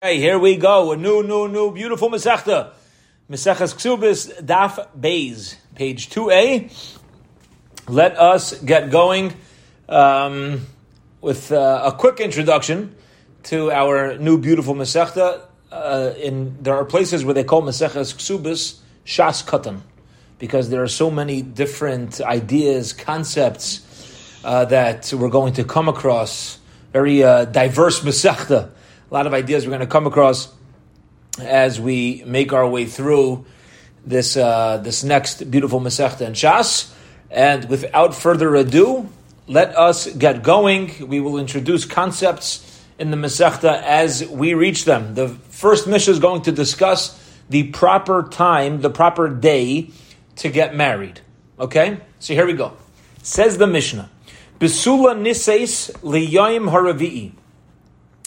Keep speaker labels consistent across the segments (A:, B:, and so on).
A: Hey, here we go. A new, new, new, beautiful Masechta. Maseches Ksubis, Daf Beis, page 2a. Let us get going um, with uh, a quick introduction to our new, beautiful Masechta. Uh, in, there are places where they call Maseches Ksubis Shas Katan, because there are so many different ideas, concepts uh, that we're going to come across. Very uh, diverse Masechta a lot of ideas we're going to come across as we make our way through this uh, this next beautiful Masechta and Shas. And without further ado, let us get going. We will introduce concepts in the Masechta as we reach them. The first Mishnah is going to discuss the proper time, the proper day to get married. Okay? So here we go. Says the Mishnah. Besula niseis liyayim haravi'i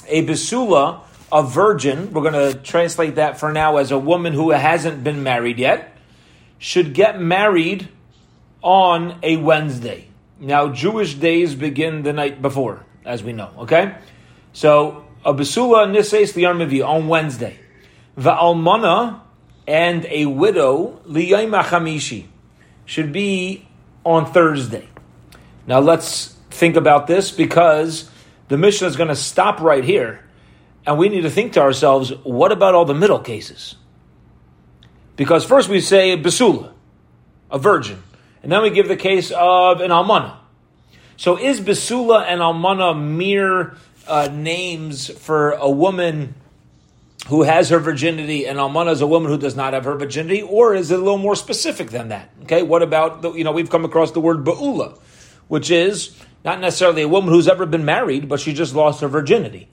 A: a besula, a virgin, we're going to translate that for now as a woman who hasn't been married yet, should get married on a Wednesday. Now, Jewish days begin the night before, as we know, okay? So, a besula nises liyarmavi on Wednesday. Va'almana and a widow liyayma chamishi should be on Thursday. Now, let's think about this because the Mishnah is going to stop right here, and we need to think to ourselves, what about all the middle cases? Because first we say Basula, a virgin, and then we give the case of an Almana. So is Basula and Almana mere uh, names for a woman who has her virginity and Almana is a woman who does not have her virginity, or is it a little more specific than that? Okay, what about, the, you know, we've come across the word Ba'ula, which is not necessarily a woman who's ever been married, but she just lost her virginity.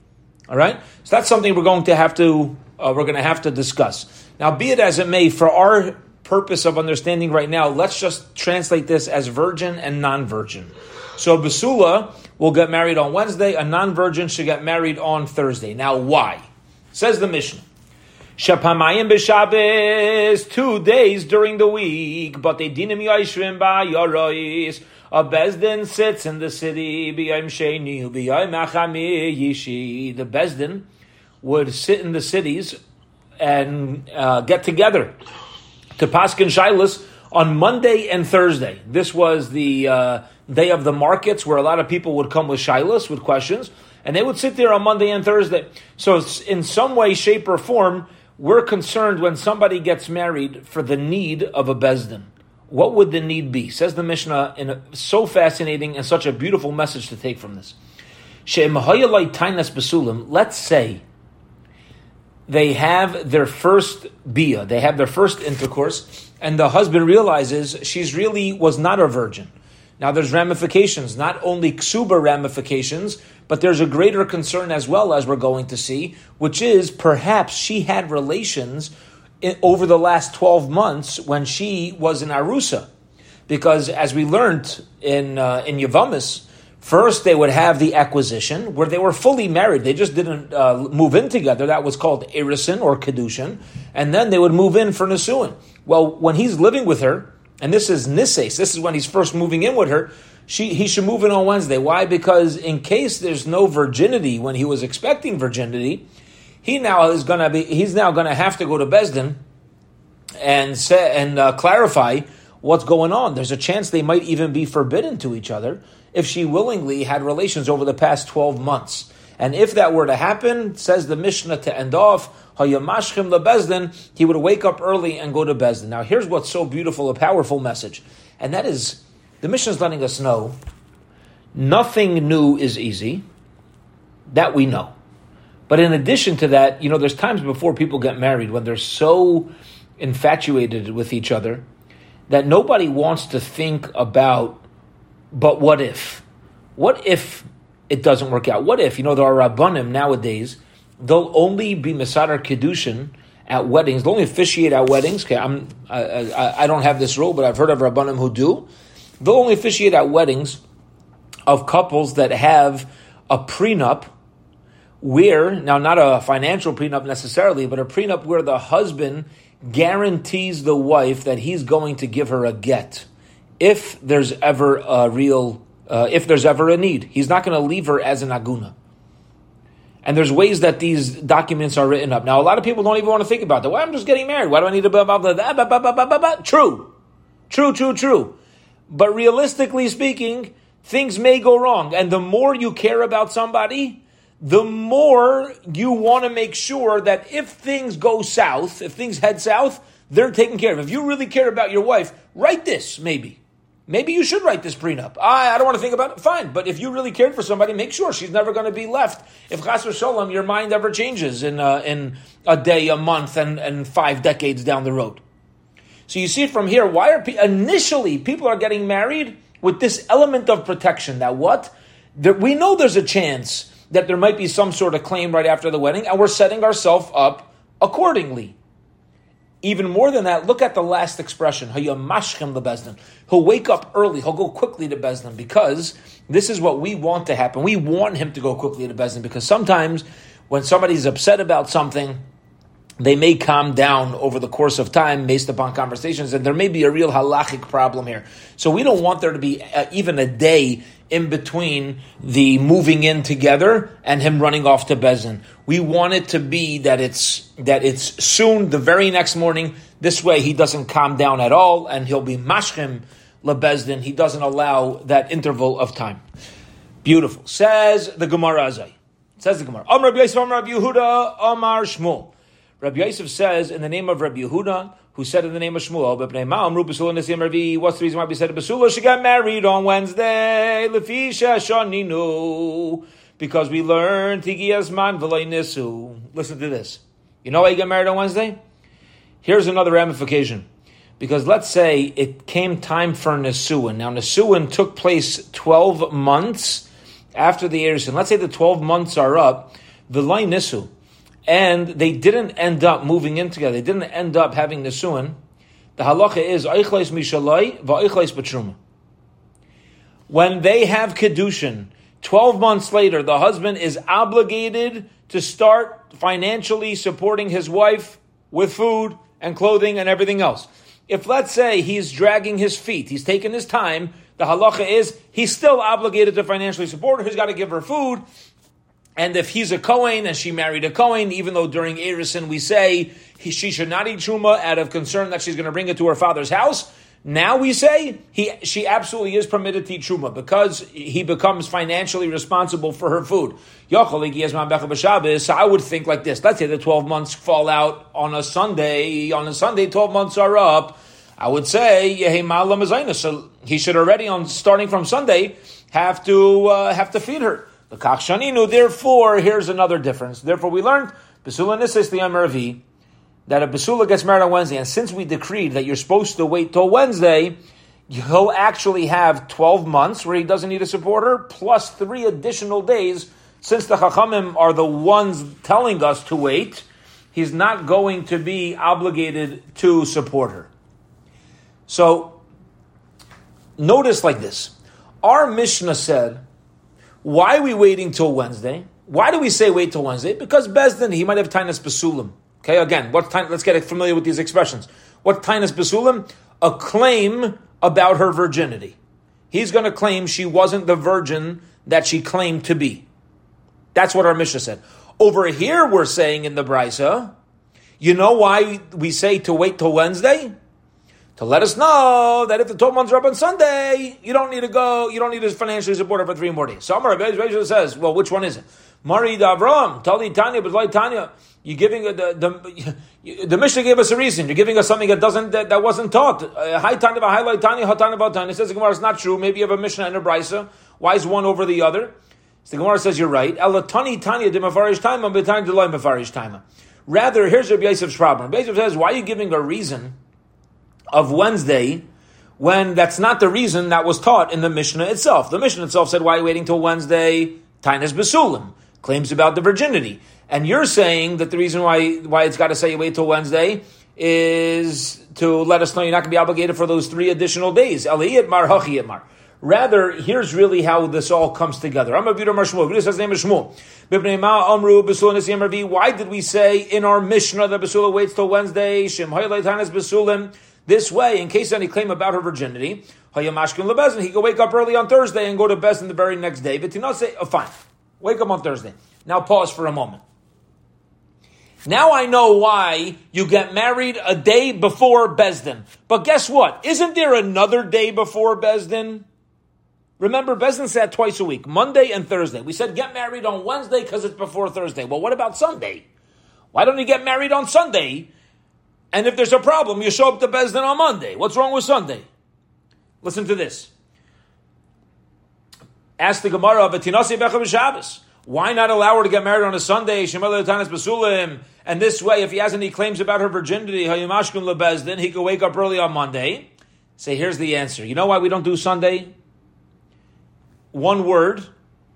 A: All right, so that's something we're going to have to uh, we're going to have to discuss. Now, be it as it may, for our purpose of understanding right now, let's just translate this as virgin and non-virgin. So, Basula will get married on Wednesday. A non-virgin should get married on Thursday. Now, why? Says the Mishnah. Shapamayim b'Shabbos, two days during the week, but they dinim yashrim ba. A Bezdin sits in the city, b'yayim sheni, b'yayim achami yishi. The Bezdin would sit in the cities and uh, get together to Paskin Shilas on Monday and Thursday. This was the uh, day of the markets where a lot of people would come with Shilas, with questions, and they would sit there on Monday and Thursday. So, in some way, shape, or form, we're concerned when somebody gets married for the need of a Bezdin. What would the need be? Says the Mishnah in a, so fascinating and such a beautiful message to take from this. Let's say they have their first bia, they have their first intercourse, and the husband realizes she's really was not a virgin. Now there's ramifications, not only ksuba ramifications, but there's a greater concern as well as we're going to see, which is perhaps she had relations over the last 12 months when she was in Arusa. Because as we learned in, uh, in Yavamis, first they would have the acquisition where they were fully married. They just didn't uh, move in together. That was called Erison or Kedushin. And then they would move in for Nisuin. Well, when he's living with her, and this is Nises, this is when he's first moving in with her, she, he should move in on Wednesday. Why? Because in case there's no virginity when he was expecting virginity, he now is going to be he's now going to have to go to Besdin and say and uh, clarify what's going on. There's a chance they might even be forbidden to each other if she willingly had relations over the past 12 months. And if that were to happen, says the Mishnah to end off, Hayamashchim lebezdin, he would wake up early and go to Bezdin. Now here's what's so beautiful, a powerful message. And that is, the Mishnah is letting us know, nothing new is easy. That we know. But in addition to that, you know, there's times before people get married when they're so infatuated with each other that nobody wants to think about, but what if? What if it doesn't work out? What if, you know, there are Rabbanim nowadays, they'll only be Masadar Kedushin at weddings, they'll only officiate at weddings. Okay, I'm, I, I, I don't have this rule, but I've heard of Rabbanim who do. They'll only officiate at weddings of couples that have a prenup where, now not a financial prenup necessarily, but a prenup where the husband guarantees the wife that he's going to give her a get if there's ever a real, uh, if there's ever a need. He's not going to leave her as an aguna. And there's ways that these documents are written up. Now, a lot of people don't even want to think about that. Well, I'm just getting married. Why do I need to blah, blah, blah, blah, blah, blah, blah, blah, blah? True. True, true, true. But realistically speaking, things may go wrong. And the more you care about somebody, the more you want to make sure that if things go south, if things head south, they're taken care of. If you really care about your wife, write this, maybe. Maybe you should write this prenup. I, I don't want to think about it. Fine. But if you really cared for somebody, make sure she's never going to be left. If Chas Shalom, your mind ever changes in, uh, in a day, a month, and, and five decades down the road. So you see from here. Why are pe- initially people are getting married with this element of protection that what? That we know there's a chance that there might be some sort of claim right after the wedding, and we're setting ourselves up accordingly. Even more than that, look at the last expression, Hayamashchem the Bezdin. He'll wake up early, he'll go quickly to Bezdin because this is what we want to happen. We want him to go quickly to Bezdin because sometimes when somebody's upset about something, they may calm down over the course of time based upon conversations, and there may be a real halachic problem here. So we don't want there to be uh, even a day in between the moving in together and him running off to Bezin. We want it to be that it's that it's soon, the very next morning. This way, he doesn't calm down at all, and he'll be mashkim lebezdin. He doesn't allow that interval of time. Beautiful. Says the Gemara Azai. Says the Gemara. Amr Rabbi Yisrael, Rabbi Yehuda, Amar Shmuel. Rabbi Yosef says in the name of Rabbi Yehuda, who said in the name of Shmuel, what's the reason why we said Basula? She got married on Wednesday. Because we learned Nisu. Listen to this. You know why you got married on Wednesday? Here's another ramification. Because let's say it came time for Nisuin. Now, Nisuin took place 12 months after the Erison. Let's say the 12 months are up. V'lai Nisu and they didn't end up moving in together. They didn't end up having nisuin. The halacha is. When they have kedushin, twelve months later, the husband is obligated to start financially supporting his wife with food and clothing and everything else. If let's say he's dragging his feet, he's taking his time, the halacha is he's still obligated to financially support her. He's got to give her food. And if he's a Kohen and she married a Kohen, even though during Erison we say he, she should not eat truma out of concern that she's going to bring it to her father's house, now we say he, she absolutely is permitted to eat truma because he becomes financially responsible for her food. So I would think like this. Let's say the 12 months fall out on a Sunday. On a Sunday, 12 months are up. I would say, so he should already, on starting from Sunday, have to uh, have to feed her. Therefore, here's another difference. Therefore, we learned besula nisis the amaravi that a besula gets married on Wednesday, and since we decreed that you're supposed to wait till Wednesday, he'll actually have twelve months where he doesn't need a supporter plus three additional days. Since the chachamim are the ones telling us to wait, he's not going to be obligated to support her. So, notice like this: our Mishnah said why are we waiting till Wednesday? Why do we say wait till Wednesday? Because Bezdin, he might have Tainas Basulim. Okay, again, what time, let's get familiar with these expressions. What Tainas Basulim? A claim about her virginity. He's going to claim she wasn't the virgin that she claimed to be. That's what our Mishnah said. Over here, we're saying in the Brisa, you know why we say to wait till Wednesday? To let us know that if the 12 months are up on Sunday, you don't need to go, you don't need to financially support it for three more days. So Amar Rabbi says, well, which one is it? Mari Davram, Tali Tanya, but Tanya, you're giving the, the, the Mishnah gave us a reason. You're giving us something that doesn't that, that wasn't taught. Uh, Hi Tanya, highlight Tanya, Hatanya, Tanya. It says the Gemara is not true. Maybe you have a Mishnah and a Brisa. Why is one over the other? So the Gemara says you're right. Elatani Tanya de Mafarish time, Betanya de Mafarish time. Rather, here's Rabbi Yosef's problem. Rabbi Yosef says, why are you giving a reason? Of Wednesday when that's not the reason that was taught in the Mishnah itself. The Mishnah itself said, why are you waiting till Wednesday? Tainas Basulim, claims about the virginity. And you're saying that the reason why, why it's got to say you wait till Wednesday is to let us know you're not going to be obligated for those three additional days. Rather, here's really how this all comes together. I'm a name is. Why did we say in our Mishnah that Basula waits till Wednesday? Basulim. This way, in case any claim about her virginity, he could wake up early on Thursday and go to Bezin the very next day. But to not say, oh, fine, wake up on Thursday. Now pause for a moment. Now I know why you get married a day before Besdin. But guess what? Isn't there another day before Besdin? Remember, Besdin said twice a week, Monday and Thursday. We said get married on Wednesday because it's before Thursday. Well, what about Sunday? Why don't you get married on Sunday? And if there's a problem, you show up to Besdin on Monday. What's wrong with Sunday? Listen to this. Ask the Gemara of Becha Shabbos. Why not allow her to get married on a Sunday? And this way, if he has any claims about her virginity, then he could wake up early on Monday. Say, here's the answer. You know why we don't do Sunday? One word,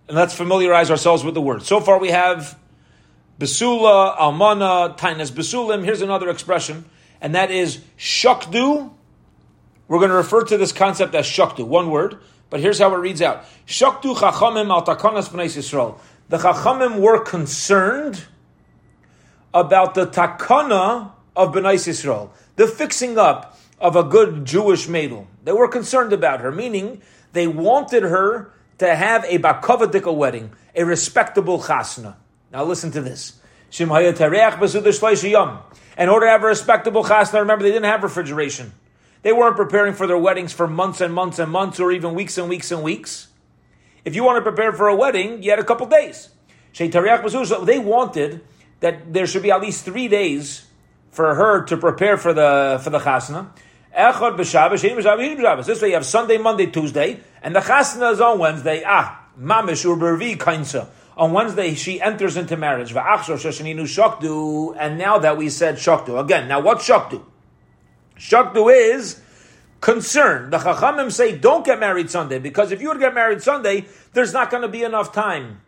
A: and let's familiarize ourselves with the word. So far, we have Besula, Almana, Tainas Besulim. Here's another expression, and that is Shakdu. We're going to refer to this concept as Shakdu, one word, but here's how it reads out Shakdu Chachamim al Takanas Yisrael the Chachamim were concerned about the takana of Bnei Yisrael, the fixing up of a good Jewish maidel. They were concerned about her, meaning they wanted her to have a bakovadika wedding, a respectable chasna. Now listen to this. In order to have a respectable chasna, remember they didn't have refrigeration. They weren't preparing for their weddings for months and months and months, or even weeks and weeks and weeks. If you want to prepare for a wedding, you had a couple days. They wanted that there should be at least three days for her to prepare for the for the chasna. This way you have Sunday, Monday, Tuesday, and the chasna is on Wednesday. Ah, mamish urbervi kainsa. On Wednesday, she enters into marriage. And now that we said shakdu, again, now what shakdu? Shakdu is concern. The Chachamim say, don't get married Sunday, because if you would get married Sunday, there's not going to be enough time.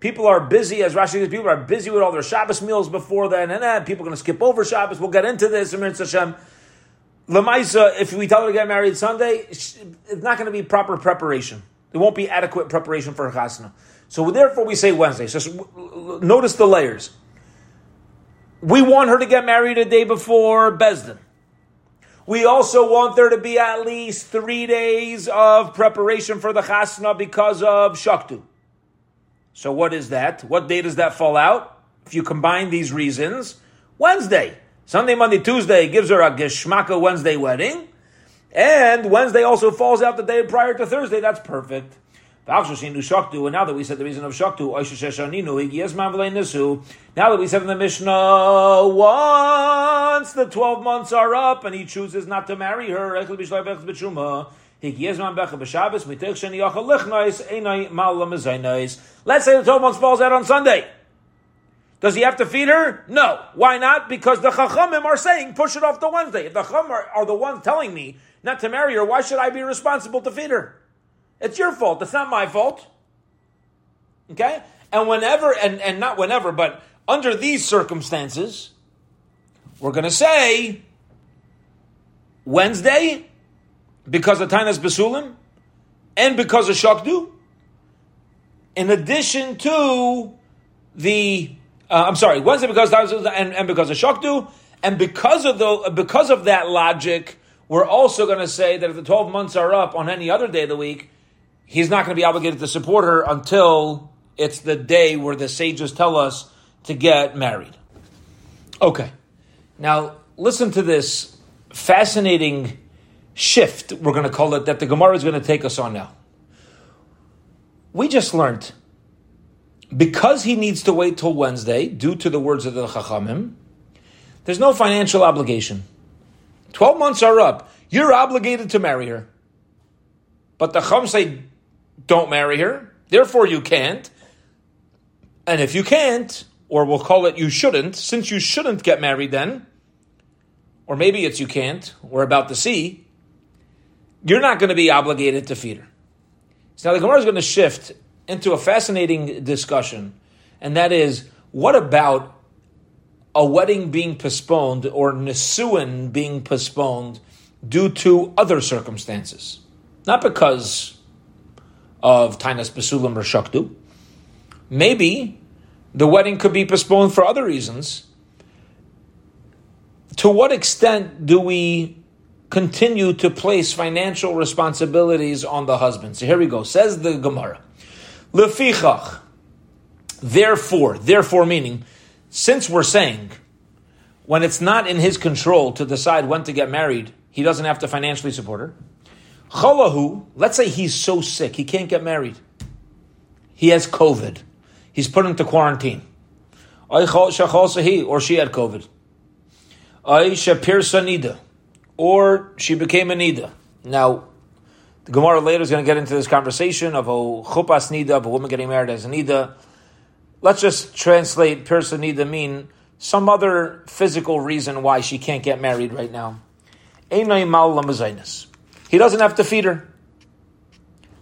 A: People are busy, as Rashi says, people are busy with all their Shabbos meals before then, and then people are going to skip over Shabbos. We'll get into this, Amir Hashem. Lamaisa, if we tell her to get married Sunday, it's not going to be proper preparation. There won't be adequate preparation for her chasna. So therefore, we say Wednesday. So notice the layers. We want her to get married a day before Besdin. We also want there to be at least three days of preparation for the chasna because of shakdu. So what is that? What day does that fall out? If you combine these reasons, Wednesday. Sunday, Monday, Tuesday gives her a Geshmaka Wednesday wedding. And Wednesday also falls out the day prior to Thursday. That's perfect. Now that we said the reason of Shakdu, now that we said in the Mishnah, once the 12 months are up and he chooses not to marry her, let's say the 12 months falls out on Sunday. Does he have to feed her? No. Why not? Because the Chachamim are saying push it off to Wednesday. If the Chachamim are, are the ones telling me not to marry her, why should I be responsible to feed her? It's your fault. It's not my fault. Okay? And whenever, and, and not whenever, but under these circumstances, we're going to say Wednesday because of Tainas Besulim and because of Shakdu, in addition to the, uh, I'm sorry, Wednesday because of and, and because of Shakdu, and because of the because of that logic, we're also going to say that if the 12 months are up on any other day of the week, he's not going to be obligated to support her until it's the day where the sages tell us to get married. Okay. Now, listen to this fascinating shift, we're going to call it, that the Gemara is going to take us on now. We just learned because he needs to wait till Wednesday, due to the words of the Chachamim, there's no financial obligation. 12 months are up. You're obligated to marry her. But the Chum say don't marry her, therefore you can't. And if you can't, or we'll call it you shouldn't, since you shouldn't get married then, or maybe it's you can't, we're about to see, you're not going to be obligated to feed her. So now the Gemara is going to shift into a fascinating discussion, and that is what about a wedding being postponed or Nisuin being postponed due to other circumstances? Not because of Tainas Besulim or Shakdu. Maybe the wedding could be postponed for other reasons. To what extent do we continue to place financial responsibilities on the husband? So here we go. Says the Gemara. Lefichach. Therefore, therefore meaning, since we're saying when it's not in his control to decide when to get married, he doesn't have to financially support her. Chalahu, let's say he's so sick, he can't get married. He has COVID. He's put into quarantine. Or she had COVID. Or she became a nida. Now, the Gemara later is going to get into this conversation of a chupas nida, of a woman getting married as a nida. Let's just translate pirsa nida mean some other physical reason why she can't get married right now. He doesn't have to feed her.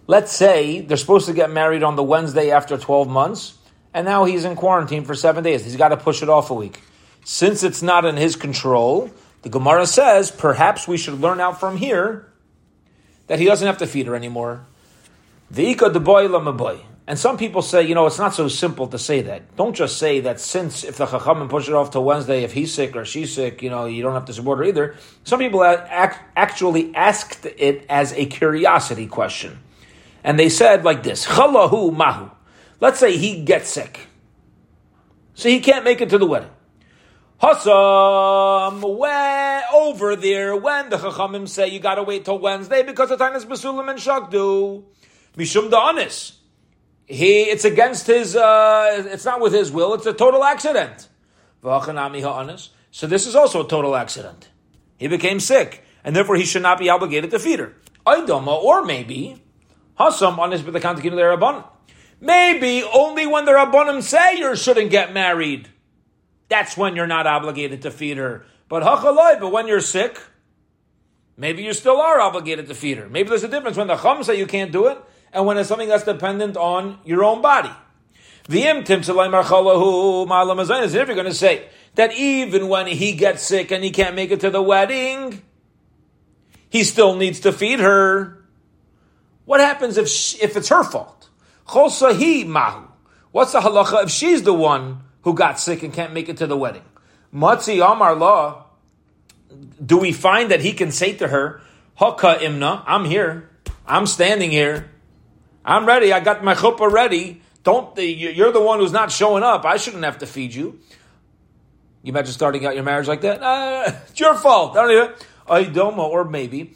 A: Let's say they're supposed to get married on the Wednesday after 12 months, and now he's in quarantine for seven days. He's got to push it off a week. Since it's not in his control, the Gemara says perhaps we should learn out from here that he doesn't have to feed her anymore. The V'ika de boy. And some people say, you know, it's not so simple to say that. Don't just say that since if the Chachamim push it off to Wednesday, if he's sick or she's sick, you know, you don't have to support her either. Some people act, actually asked it as a curiosity question. And they said like this, Chalahu mahu. Let's say he gets sick. So he can't make it to the wedding. Hassam, way over there when the Chachamim say you gotta wait till Wednesday because the time is Basulim and Shakdu. Mishum Da'anis. He, it's against his, uh, it's not with his will, it's a total accident. So this is also a total accident. He became sick, and therefore he should not be obligated to feed her. Or maybe, on his Maybe only when the Rabbanim say you shouldn't get married that's when you're not obligated to feed her. But but when you're sick, maybe you still are obligated to feed her. Maybe there's a difference when the chum say you can't do it, and when it's something that's dependent on your own body. The imtim is if you're going to say that even when he gets sick and he can't make it to the wedding, he still needs to feed her. What happens if she, if it's her fault? mahu. What's the halacha if she's the one who got sick and can't make it to the wedding. Matzi Amar Law, do we find that he can say to her, Haka Imna, I'm here. I'm standing here. I'm ready. I got my chuppah ready. Don't you're the one who's not showing up. I shouldn't have to feed you. You imagine starting out your marriage like that? Uh, it's your fault. I don't Aidoma, or maybe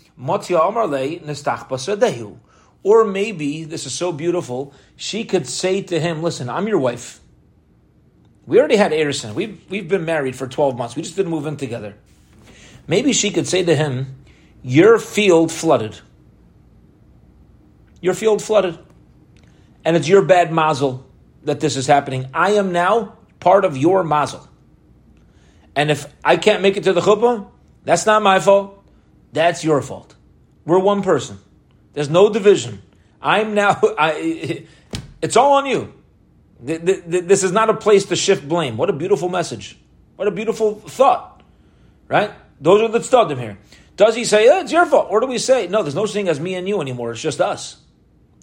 A: Or maybe this is so beautiful. She could say to him, "Listen, I'm your wife. We already had Erison. We've, we've been married for 12 months. We just didn't move in together. Maybe she could say to him, Your field flooded. Your field flooded. And it's your bad mazel that this is happening. I am now part of your mazel. And if I can't make it to the chuppah, that's not my fault. That's your fault. We're one person. There's no division. I'm now, I, it's all on you. This is not a place to shift blame. What a beautiful message. What a beautiful thought. Right? Those are the tzadim here. Does he say, oh, it's your fault? Or do we say, no, there's no thing as me and you anymore. It's just us.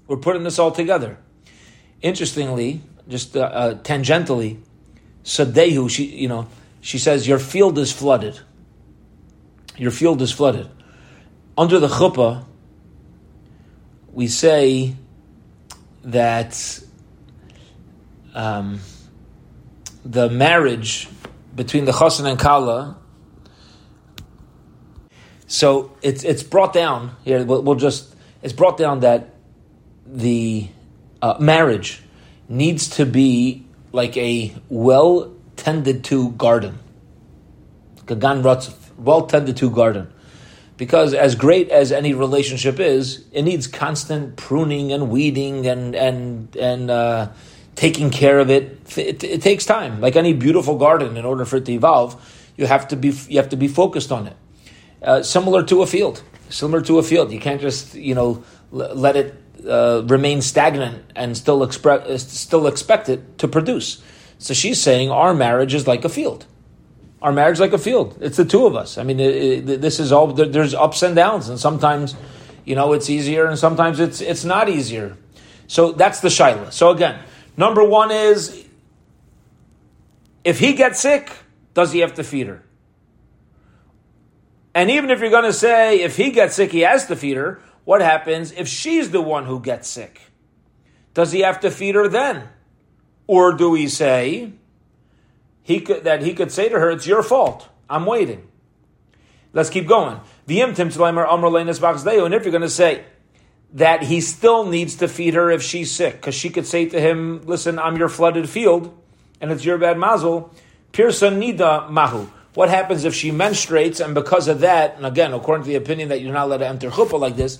A: We're putting this all together. Interestingly, just uh, uh, tangentially, Sadehu, she, you know, she says, your field is flooded. Your field is flooded. Under the chuppah, we say that um, the marriage between the chassan and kala. So it's it's brought down here. We'll, we'll just it's brought down that the uh, marriage needs to be like a well tended to garden, gagan well tended to garden. Because as great as any relationship is, it needs constant pruning and weeding and and and uh, taking care of it, it, it takes time. Like any beautiful garden, in order for it to evolve, you have to be you have to be focused on it. Uh, similar to a field, similar to a field, you can't just you know let it uh, remain stagnant and still expre- uh, still expect it to produce. So she's saying our marriage is like a field. Our marriage is like a field. It's the two of us. I mean, it, it, this is all. There's ups and downs, and sometimes, you know, it's easier, and sometimes it's it's not easier. So that's the shaila. So again, Number one is if he gets sick, does he have to feed her? And even if you're going to say if he gets sick, he has to feed her, what happens if she's the one who gets sick? Does he have to feed her then? Or do we say he could, that he could say to her, It's your fault. I'm waiting. Let's keep going. And if you're going to say that he still needs to feed her if she's sick, because she could say to him, Listen, I'm your flooded field, and it's your bad mazel. Pirsa nida mahu. What happens if she menstruates, and because of that, and again, according to the opinion that you're not allowed to enter chuppah like this,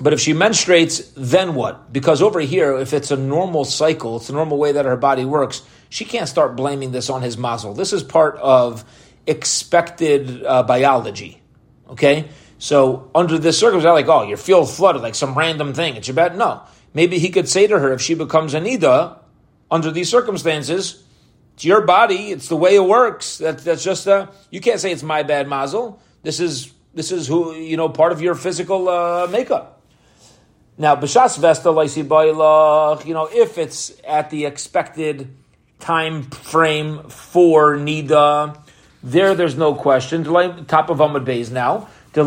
A: but if she menstruates, then what? Because over here, if it's a normal cycle, it's a normal way that her body works, she can't start blaming this on his mazel. This is part of expected uh, biology. Okay? So under this circumstance, like, oh, you feel flooded, like some random thing. It's your bad. No. Maybe he could say to her, if she becomes a nida, under these circumstances, it's your body, it's the way it works. That, that's just a, you can't say it's my bad mazel. This is this is who you know part of your physical uh, makeup. Now, b'shas vesta you know, if it's at the expected time frame for nida, there, there's no question. Top of Amud Beis now. We're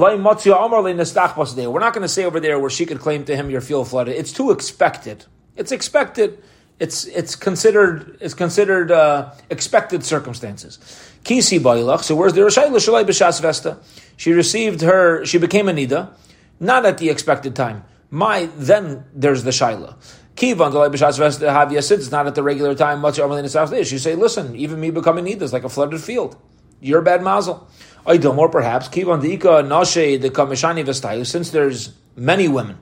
A: not going to say over there where she could claim to him your fuel flooded. It's too expected. It's expected. It's it's considered it's considered uh, expected circumstances. Kisi bailach. So where's the Rishayla Shalai b'shas vesta? She received her. She became a nida, not at the expected time. My then there's the shaila. Kivan delay b'shas vesta havia It's not at the regular time. Much You say, listen, even me becoming nida is like a flooded field. You're a bad mazel. Oidom, or perhaps, kivan diika nashe the kamishani vestayu, since there's many women,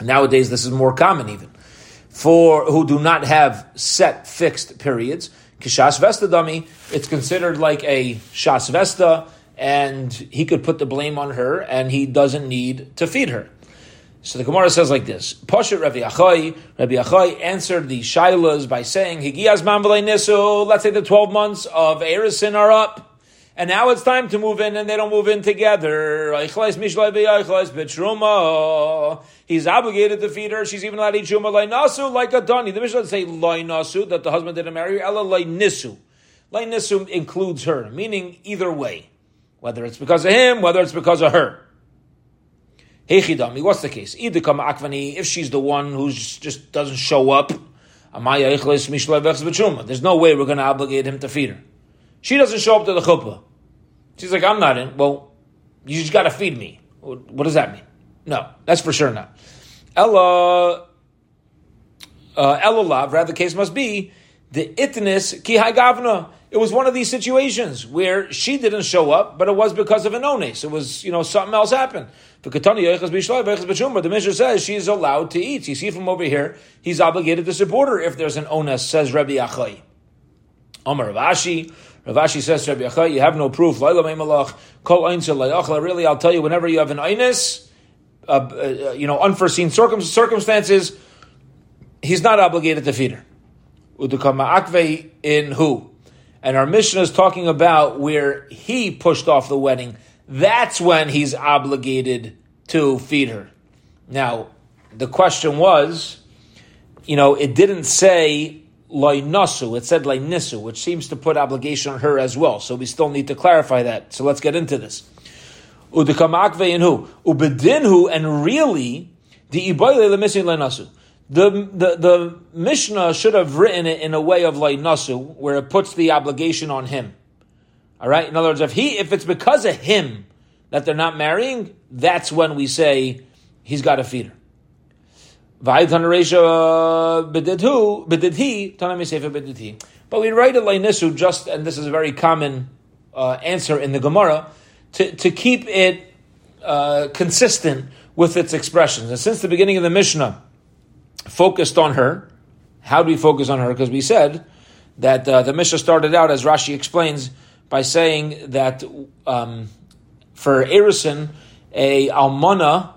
A: nowadays this is more common even, for who do not have set fixed periods, kishas vesta dummy, it's considered like a shas vesta, and he could put the blame on her, and he doesn't need to feed her. So the Gemara says like this: Poshet Rabbi Achai, Rabbi Achai answered the shilas by saying, "Higiyaz nisu." Let's say the twelve months of Erisin are up, and now it's time to move in, and they don't move in together. He's obligated to feed her. She's even allowed to eat shuma nasu like a dani. The Mishnah doesn't say nasu that the husband didn't marry her. Ella nisu. nisu includes her, meaning either way, whether it's because of him, whether it's because of her. Hechidami, what's the case? akvani, if she's the one who just doesn't show up, there's no way we're going to obligate him to feed her. She doesn't show up to the chuppah. She's like, I'm not in. Well, you just got to feed me. What does that mean? No, that's for sure not. Ella, uh, Ella rather the case must be, the itnis ki gavna. It was one of these situations where she didn't show up, but it was because of an ones. It was, you know, something else happened. The Mishnah says she is allowed to eat. You see from over here, he's obligated to support her if there's an onus, says Rabbi Achai. Amar Rav Ashi. Ravashi says to Rabbi Achai, you have no proof. Really, I'll tell you, whenever you have an onus, uh, uh, you know, unforeseen circum- circumstances, he's not obligated to feed her. Udukama in who? And our mission is talking about where he pushed off the wedding. That's when he's obligated to feed her. Now, the question was, you know, it didn't say nasu, it said nisu, which seems to put obligation on her as well. So we still need to clarify that. So let's get into this. Udikamakve Ubedinhu, and really, the ibayle missing nasu. The, the, the Mishnah should have written it in a way of like nasu, where it puts the obligation on him. All right. In other words, if he, if it's because of him that they're not marrying, that's when we say he's got to feed her. But we write a nisu just, and this is a very common uh, answer in the Gemara, to, to keep it uh, consistent with its expressions. And since the beginning of the Mishnah, focused on her. How do we focus on her? Because we said that uh, the Mishnah started out, as Rashi explains, by saying that um, for Erison, a almana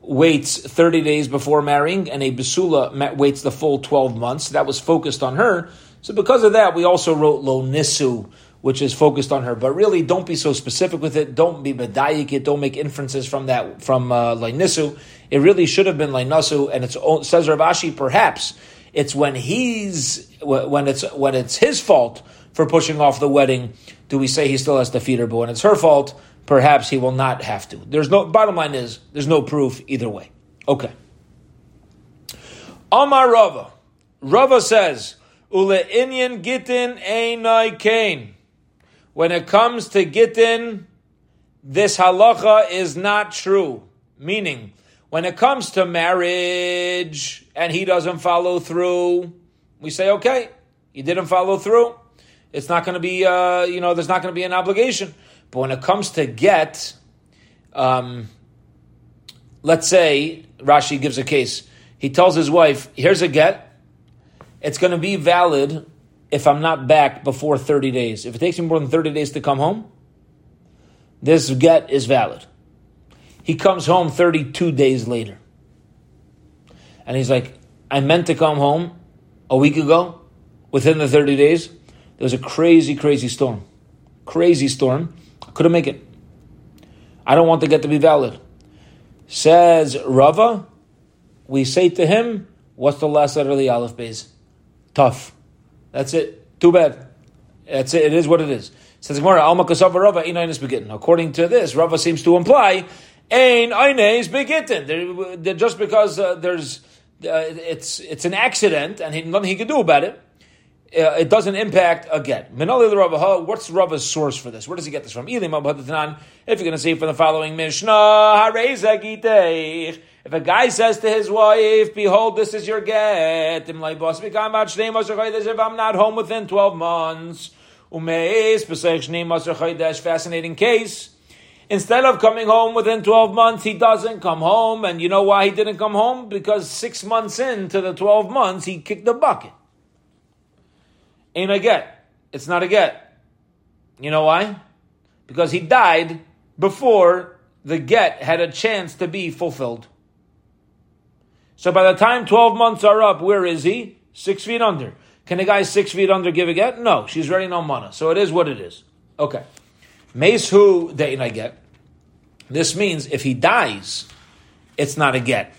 A: waits 30 days before marrying, and a basula waits the full 12 months. That was focused on her. So because of that, we also wrote lo nisu, which is focused on her. But really, don't be so specific with it. Don't be medayik it. Don't make inferences from that from uh, nisu. It really should have been Lainasu, and it's says Rav Ashi, perhaps it's when he's when it's when it's his fault for pushing off the wedding. Do we say he still has to feed her? But when it's her fault, perhaps he will not have to. There's no bottom line is there's no proof either way. Okay. Amar Rava, Rava says, Ule inyan gitin einai kain. When it comes to gitin, this halacha is not true. Meaning, when it comes to marriage and he doesn't follow through, we say, okay, you didn't follow through. It's not going to be, uh, you know, there's not going to be an obligation. But when it comes to get, um, let's say Rashi gives a case. He tells his wife, here's a get. It's going to be valid if I'm not back before 30 days. If it takes me more than 30 days to come home, this get is valid. He comes home 32 days later. And he's like, I meant to come home a week ago, within the 30 days. There was a crazy, crazy storm. Crazy storm. I couldn't make it. I don't want the get to be valid. Says Rava, we say to him, what's the last letter of the Aleph Beis? Tough. That's it. Too bad. That's it. It is what it is. Says Gemara, Alma Rava, Ein Begitten. According to this, Rava seems to imply, Ein Eines Begitten. Just because uh, there's, uh, it's, it's an accident and he, nothing he can do about it, uh, it doesn't impact a get. What's Rava's source for this? Where does he get this from? If you're going to see from the following Mishnah, if a guy says to his wife, Behold, this is your get, I'm not home within 12 months, fascinating case. Instead of coming home within 12 months, he doesn't come home. And you know why he didn't come home? Because six months into the 12 months, he kicked the bucket. Ain't a get. It's not a get. You know why? Because he died before the get had a chance to be fulfilled. So by the time 12 months are up, where is he? Six feet under. Can a guy six feet under give a get? No, she's ready no mana. So it is what it is. Okay. Mace who I get. This means if he dies, it's not a get.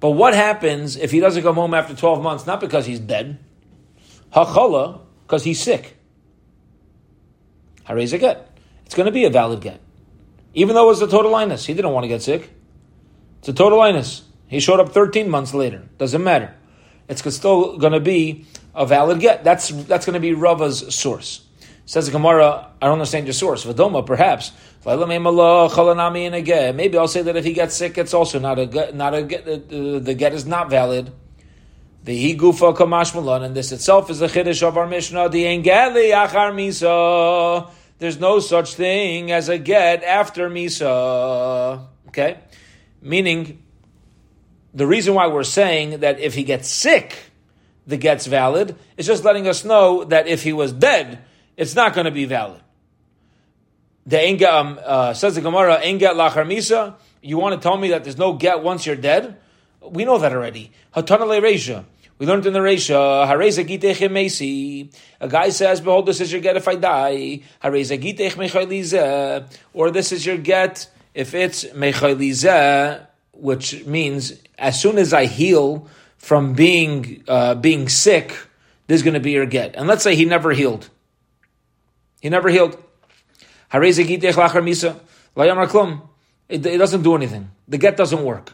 A: But what happens if he doesn't come home after 12 months? Not because he's dead, Hachala, because he's sick. Haray's a get. It's going to be a valid get. Even though it was a total linus. He didn't want to get sick. It's a total linus. He showed up 13 months later. Doesn't matter. It's still going to be a valid get. That's that's going to be Rava's source. Says the Gemara, I don't understand your source. Vadoma, perhaps. Maybe I'll say that if he gets sick, it's also not a not a get. The get is not valid. The gufa kamash malon, and this itself is the chiddush of our Mishnah. The misa. There's no such thing as a get after misa. Okay, meaning the reason why we're saying that if he gets sick, the get's valid is just letting us know that if he was dead, it's not going to be valid. The enga um, uh, says the Gemara, enget lachar misa. You want to tell me that there's no get once you're dead? We know that already. Hatanale Reisha. We learned in the Reisha, Hareza Gitech Mesi. A guy says, Behold, this is your get if I die. Hareza Gitech Mechalize. Or this is your get if it's Mechalize, which means as soon as I heal from being uh, being sick, this is going to be your get. And let's say he never healed. He never healed. It doesn't do anything. The get doesn't work.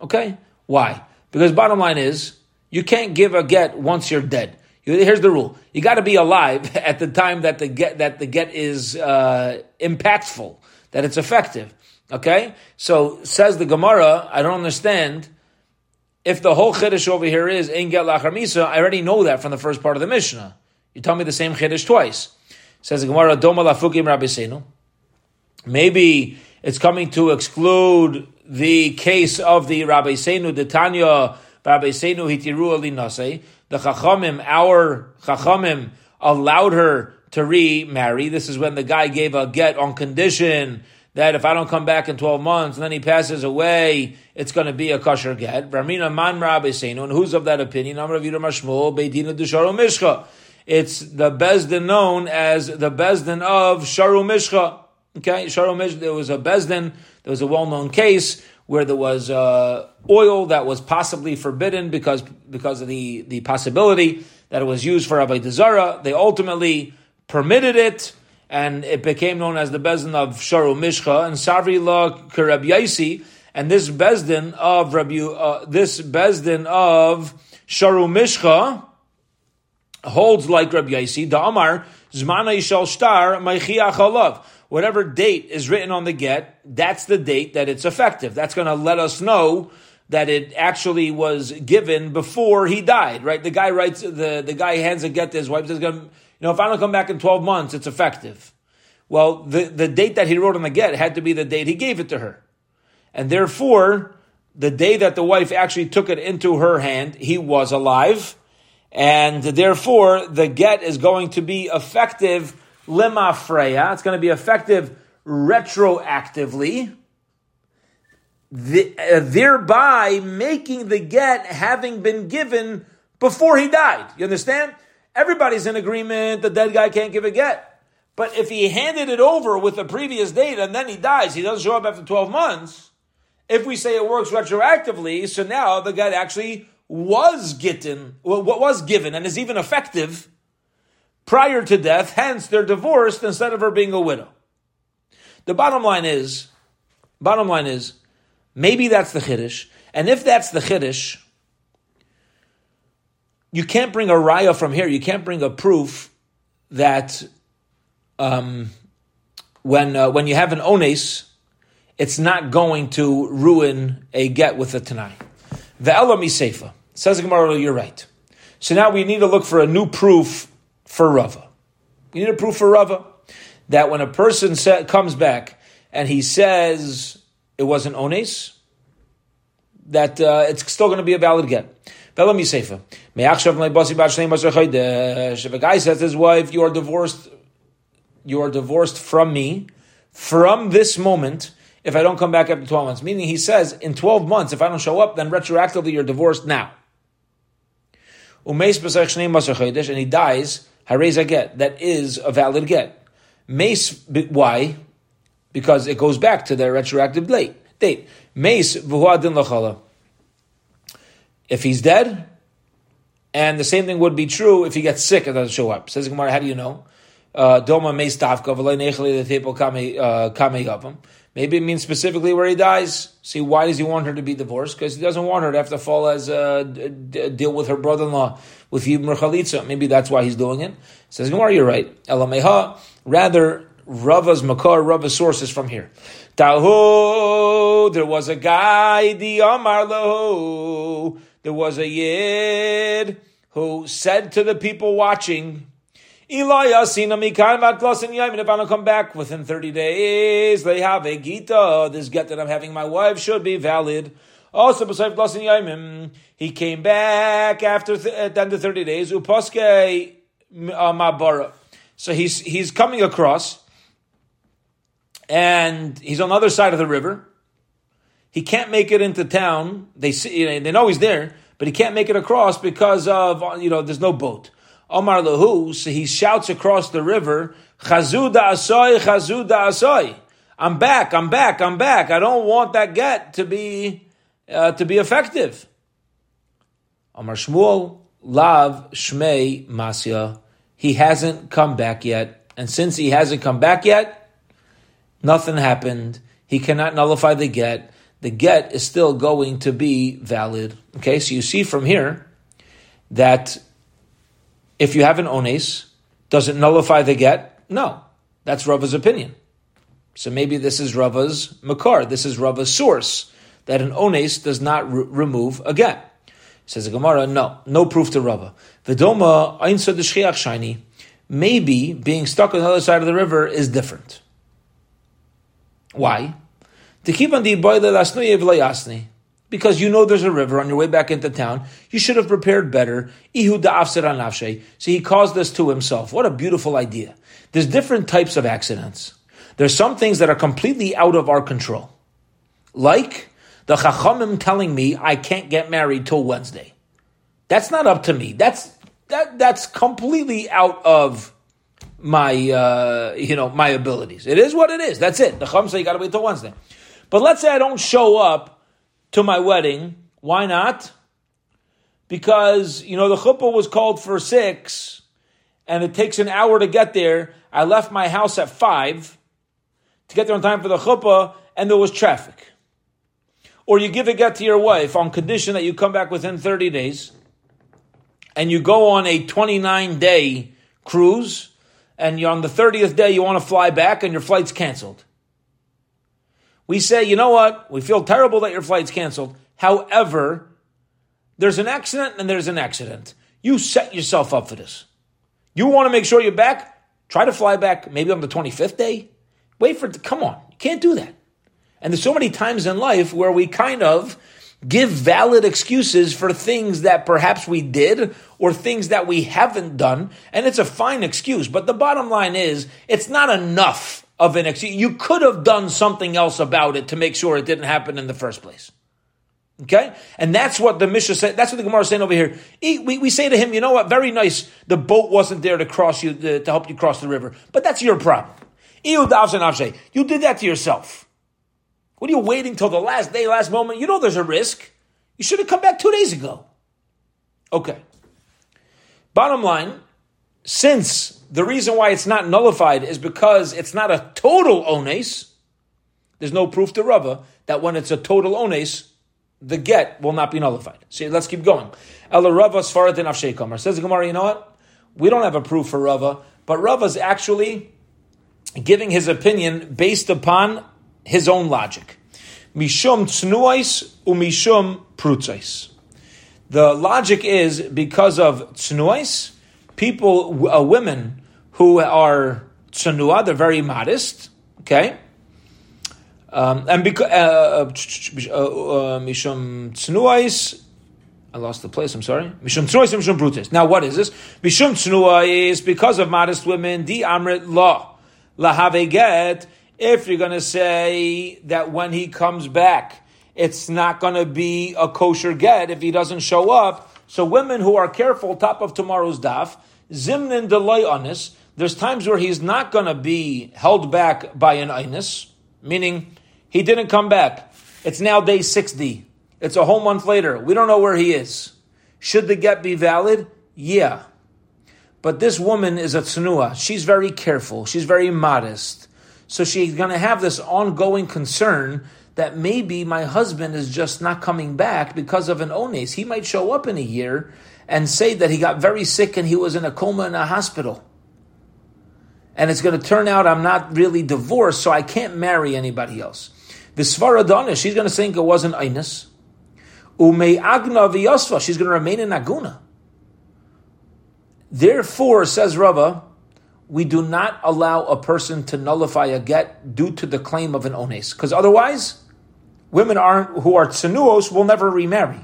A: Okay? Why? Because bottom line is, you can't give a get once you're dead. Here's the rule: you got to be alive at the time that the get that the get is uh, impactful, that it's effective. Okay, so says the Gemara. I don't understand if the whole chiddush over here is in get lachar misa. I already know that from the first part of the Mishnah. You tell me the same chiddush twice. Says the Gemara, Doma lafukim rabbi Maybe it's coming to exclude the case of the Rabbi Seinu, the Tanya, Rabbi Seinu Hitiru Ali Nase, the Chachamim, our Chachamim, allowed her to remarry. This is when the guy gave a get on condition that if I don't come back in 12 months and then he passes away, it's going to be a kosher get. Ramina man Rabbi Seinu, and who's of that opinion? Amr Avida Mashmul, Beidina Dusharo Mishcha. It's the Bezdin known as the Bezdin of Sharu Mishcha. Okay, Sharu Mishcha, there was a Bezdin there was a well-known case where there was uh, oil that was possibly forbidden because because of the, the possibility that it was used for Avodah Zarah. They ultimately permitted it, and it became known as the Bezin of Sharu Mishcha and Savri La Karab Yaisi. And this Bezdin of Rabbi, uh, this Bezdin of Sharu Mishcha holds like Rabbi Yaisi, the Amar, Zmana Yishal Shtar, Maichiach Whatever date is written on the get, that's the date that it's effective. That's going to let us know that it actually was given before he died, right? The guy writes, the, the guy hands a get to his wife, says, know, if I don't come back in 12 months, it's effective. Well, the, the date that he wrote on the get had to be the date he gave it to her. And therefore, the day that the wife actually took it into her hand, he was alive. And therefore, the get is going to be effective lima freya. It's going to be effective retroactively, the, uh, thereby making the get having been given before he died. You understand? Everybody's in agreement the dead guy can't give a get. But if he handed it over with the previous date and then he dies, he doesn't show up after 12 months, if we say it works retroactively, so now the guy actually was given, what was given and is even effective prior to death, hence they're divorced instead of her being a widow. The bottom line is, bottom line is, maybe that's the chiddush, and if that's the chiddush, you can't bring a raya from here. You can't bring a proof that um, when uh, when you have an ones, it's not going to ruin a get with a tanai. The elami seifa. Says Gemara, you're right. So now we need to look for a new proof for Rava. We need a proof for Rava that when a person sa- comes back and he says it was an ones, that uh, it's still going to be a valid get. If a guy says to his wife, you are divorced, you are divorced from me, from this moment, if I don't come back after 12 months. Meaning he says, in 12 months, if I don't show up, then retroactively you're divorced now and he dies, hareza get. That is a valid get. Why? Because it goes back to the retroactive date. Mace. If he's dead, and the same thing would be true if he gets sick and doesn't show up. Says Gemara, how do you know? Uh, Doma mace tavka v'lei nechli the table kame uh. Maybe it means specifically where he dies. See, why does he want her to be divorced? Because he doesn't want her to have to fall as uh, deal with her brother-in-law with Yibmer Chalitza. Maybe that's why he's doing it. Says Gemara, you're right. Elameha, rather Rava's Makar, Rava's source is from here. Tahu, there was a guy, the Amar there was a Yid who said to the people watching, eli if I don't come back within 30 days, they have a gita. This get that I'm having my wife should be valid. Also, besides glasin yaimim, he came back after th- at the end of 30 days. Uposke uh, mabara. So he's he's coming across, and he's on the other side of the river. He can't make it into town. They see, they know he's there, but he can't make it across because of you know there's no boat. Omar Lahu, so he shouts across the river, Chazuda Asoy, Chazuda Asoy. I'm back, I'm back, I'm back. I don't want that get to be uh, to be effective. Omar Shmuel, Lav Shmei Masya. He hasn't come back yet. And since he hasn't come back yet, nothing happened. He cannot nullify the get. The get is still going to be valid. Okay, so you see from here that if you have an ones, does it nullify the get? No. That's Rava's opinion. So maybe this is Rava's makar. This is Rava's source that an ones does not re- remove a get. Says the Gemara, no, no proof to Rava. Vidoma einsa de shiny. Maybe being stuck on the other side of the river is different. Why? To keep on the lasnuye because you know there's a river on your way back into town. You should have prepared better. So he caused this to himself. What a beautiful idea. There's different types of accidents. There's some things that are completely out of our control. Like the Chachamim telling me I can't get married till Wednesday. That's not up to me. That's that that's completely out of my uh, you know my abilities. It is what it is. That's it. The Chacham say you got to wait till Wednesday. But let's say I don't show up to my wedding. Why not? Because, you know, the chuppah was called for six, and it takes an hour to get there. I left my house at five to get there on time for the chuppah, and there was traffic. or you give a get to your wife on condition that you come back within 30 days, and you go on a 29 day cruise, and on the 30th day you want to fly back and your flight's canceled. We say, you know what? We feel terrible that your flight's canceled. However, there's an accident and there's an accident. You set yourself up for this. You want to make sure you're back? Try to fly back maybe on the 25th day. Wait for it. To, come on. You can't do that. And there's so many times in life where we kind of give valid excuses for things that perhaps we did or things that we haven't done. And it's a fine excuse. But the bottom line is, it's not enough of an. You could have done something else about it to make sure it didn't happen in the first place. Okay? And that's what the Mishnah said. That's what the Gemara is saying over here. We, we say to him, you know what? Very nice. The boat wasn't there to cross you, to, to help you cross the river. But that's your problem. You did that to yourself. What are you waiting till the last day, last moment? You know there's a risk. You should have come back two days ago. Okay. Bottom line, since the reason why it's not nullified is because it's not a total ones, there's no proof to Rava that when it's a total ones, the get will not be nullified. See, let's keep going. Ella Rava Sfaratin Avshekamar. Says Gemara, you know what? We don't have a proof for Rava, but Rava's actually giving his opinion based upon his own logic. Mishum tsnuais umishum prutzais. The logic is because of tsnuais, people, uh, women who are tsunua, they're very modest, okay? Um, and because uh, uh, uh, mishum tnuais, I lost the place. I'm sorry. Mishum and mishum brutes. Now, what is this? Mishum tnuais because of modest women. Di amrit law lahave get. If you're going to say that when he comes back, it's not going to be a kosher get if he doesn't show up. So women who are careful, top of tomorrow's daf, zimnin delay onis. There's times where he's not going to be held back by an inus, meaning he didn't come back. It's now day 60. It's a whole month later. We don't know where he is. Should the get be valid? Yeah. But this woman is a tsunua. She's very careful. She's very modest. So she's going to have this ongoing concern that maybe my husband is just not coming back because of an ones. He might show up in a year and say that he got very sick and he was in a coma in a hospital. And it's going to turn out I'm not really divorced, so I can't marry anybody else. The she's going to think it wasn't Einus. Ume Agna v'yosva, she's going to remain in Aguna. Therefore, says Rava, we do not allow a person to nullify a get due to the claim of an ones, because otherwise, women aren't who are tsenuos will never remarry.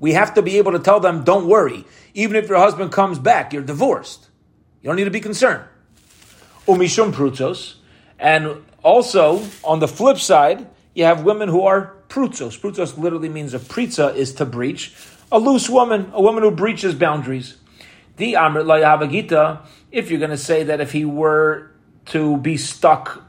A: We have to be able to tell them, don't worry, even if your husband comes back, you're divorced. You don't need to be concerned. Umishum prutzos, and also, on the flip side, you have women who are prutzos. Prutzos literally means a pritza is to breach. A loose woman, a woman who breaches boundaries. The Amrit Layavagita, if you're going to say that if he were to be stuck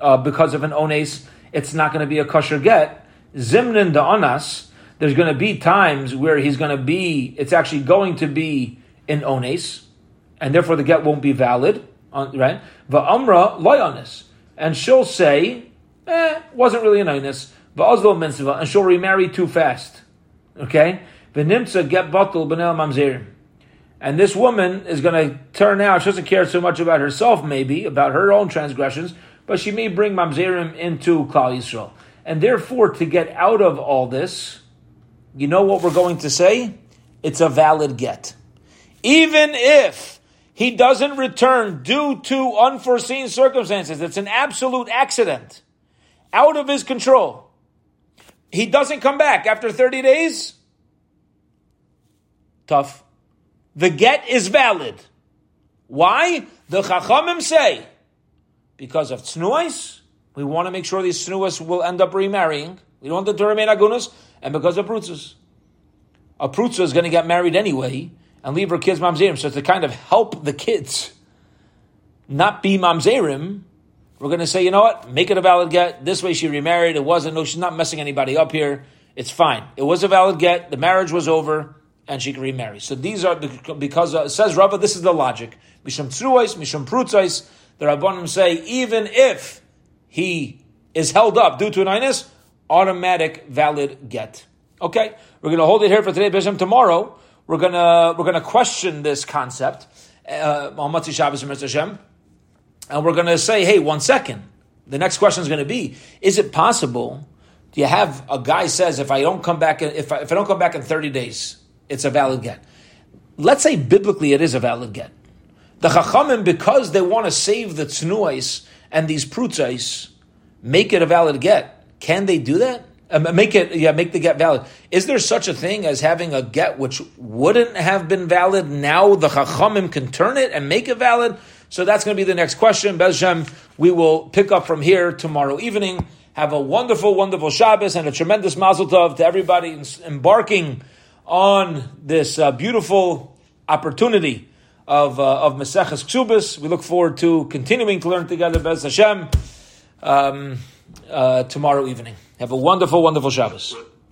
A: uh, because of an ones, it's not going to be a kosher get. Zimnin da onas, there's going to be times where he's going to be, it's actually going to be in ones, and therefore the get won't be valid, right? Va'amra loyanis and she'll say, eh, wasn't really an Inus, Va'azlo mitzvah, and she'll remarry too fast. Okay? V'nimtza get batul b'nel mamzerim. And this woman is going to turn out, she doesn't care so much about herself, maybe, about her own transgressions, but she may bring mamzerim into Klal Yisrael. And therefore, to get out of all this, you know what we're going to say? It's a valid get. Even if he doesn't return due to unforeseen circumstances. It's an absolute accident, out of his control. He doesn't come back after 30 days. Tough. The get is valid. Why? The Chachamim say, because of tznuais, we want to make sure these tznuais will end up remarrying. We don't want them to remain agunas, and because of prutzas. A prutza is going to get married anyway, and leave her kids mamzerim. So to kind of help the kids not be mamzerim, we're going to say, you know what, make it a valid get. This way she remarried. It wasn't, no, she's not messing anybody up here. It's fine. It was a valid get. The marriage was over and she can remarry. So these are, because uh, says Rava, this is the logic. Mishum tzruais, mishum prutzais. The Rabbanim say, even if he is held up due to an inus, automatic valid get. Okay, we're going to hold it here for today, Bisham. Tomorrow, we're going to we're to question this concept uh, on Matzi Shabbos and Hashem, and we're going to say, hey, one second. The next question is going to be: Is it possible? Do you have a guy says if I don't come back if I, if I don't come back in thirty days, it's a valid get? Let's say biblically it is a valid get. The Chachamim, because they want to save the tznuais and these prutzais, make it a valid get. Can they do that? Uh, make it, yeah, make the get valid. Is there such a thing as having a get which wouldn't have been valid? Now the Chachamim can turn it and make it valid. So that's going to be the next question. Bezhem, we will pick up from here tomorrow evening. Have a wonderful, wonderful Shabbos and a tremendous Mazel Tov to everybody embarking on this uh, beautiful opportunity of uh, of Maseches Ksubis. We look forward to continuing to learn together, Bez Hashem, um, uh, tomorrow evening. Have a wonderful, wonderful Shabbos.